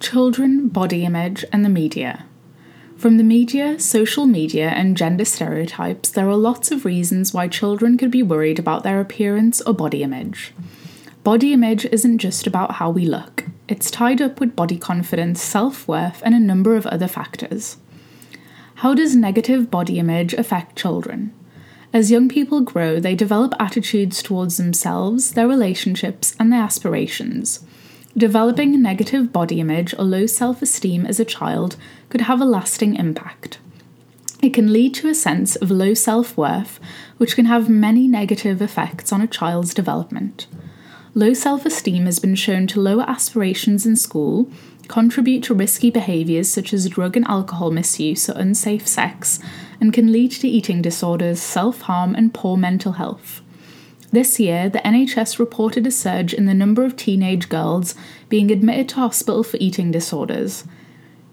Children, body image, and the media. From the media, social media, and gender stereotypes, there are lots of reasons why children could be worried about their appearance or body image. Body image isn't just about how we look, it's tied up with body confidence, self worth, and a number of other factors. How does negative body image affect children? As young people grow, they develop attitudes towards themselves, their relationships, and their aspirations. Developing a negative body image or low self esteem as a child could have a lasting impact. It can lead to a sense of low self worth, which can have many negative effects on a child's development. Low self esteem has been shown to lower aspirations in school, contribute to risky behaviours such as drug and alcohol misuse or unsafe sex, and can lead to eating disorders, self harm, and poor mental health. This year, the NHS reported a surge in the number of teenage girls being admitted to hospital for eating disorders.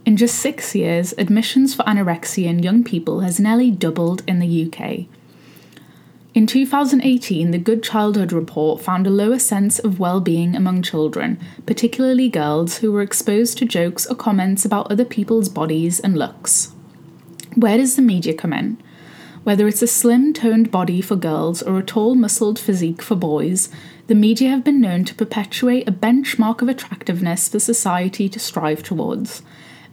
In just six years, admissions for anorexia in young people has nearly doubled in the UK. In 2018, the Good Childhood Report found a lower sense of well being among children, particularly girls who were exposed to jokes or comments about other people's bodies and looks. Where does the media come in? Whether it's a slim, toned body for girls or a tall, muscled physique for boys, the media have been known to perpetuate a benchmark of attractiveness for society to strive towards.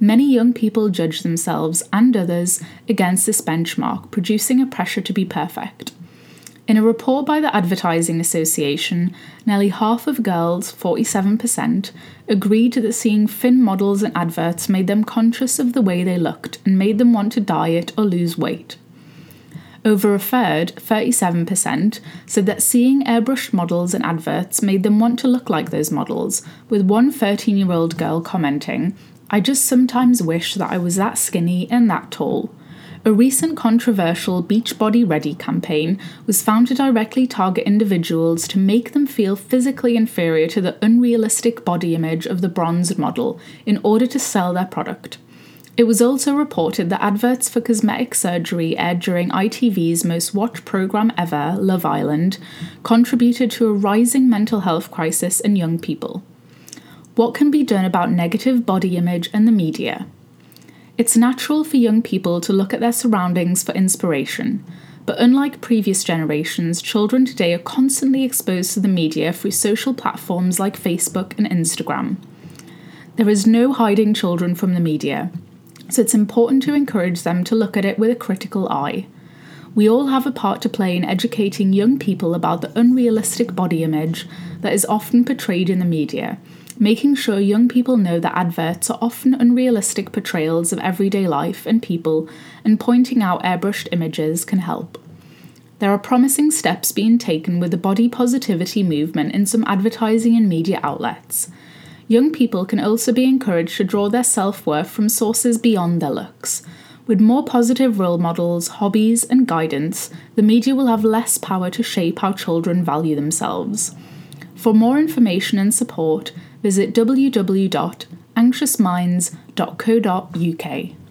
Many young people judge themselves and others against this benchmark, producing a pressure to be perfect. In a report by the Advertising Association, nearly half of girls, 47%, agreed that seeing thin models in adverts made them conscious of the way they looked and made them want to diet or lose weight. Over a third, 37%, said that seeing airbrushed models in adverts made them want to look like those models, with one 13 year old girl commenting, I just sometimes wish that I was that skinny and that tall. A recent controversial Beachbody Ready campaign was found to directly target individuals to make them feel physically inferior to the unrealistic body image of the bronzed model in order to sell their product. It was also reported that adverts for cosmetic surgery aired during ITV's most watched programme ever, Love Island, contributed to a rising mental health crisis in young people. What can be done about negative body image and the media? It's natural for young people to look at their surroundings for inspiration, but unlike previous generations, children today are constantly exposed to the media through social platforms like Facebook and Instagram. There is no hiding children from the media, so it's important to encourage them to look at it with a critical eye. We all have a part to play in educating young people about the unrealistic body image that is often portrayed in the media, making sure young people know that adverts are often unrealistic portrayals of everyday life and people, and pointing out airbrushed images can help. There are promising steps being taken with the body positivity movement in some advertising and media outlets. Young people can also be encouraged to draw their self worth from sources beyond their looks. With more positive role models, hobbies, and guidance, the media will have less power to shape how children value themselves. For more information and support, visit www.anxiousminds.co.uk.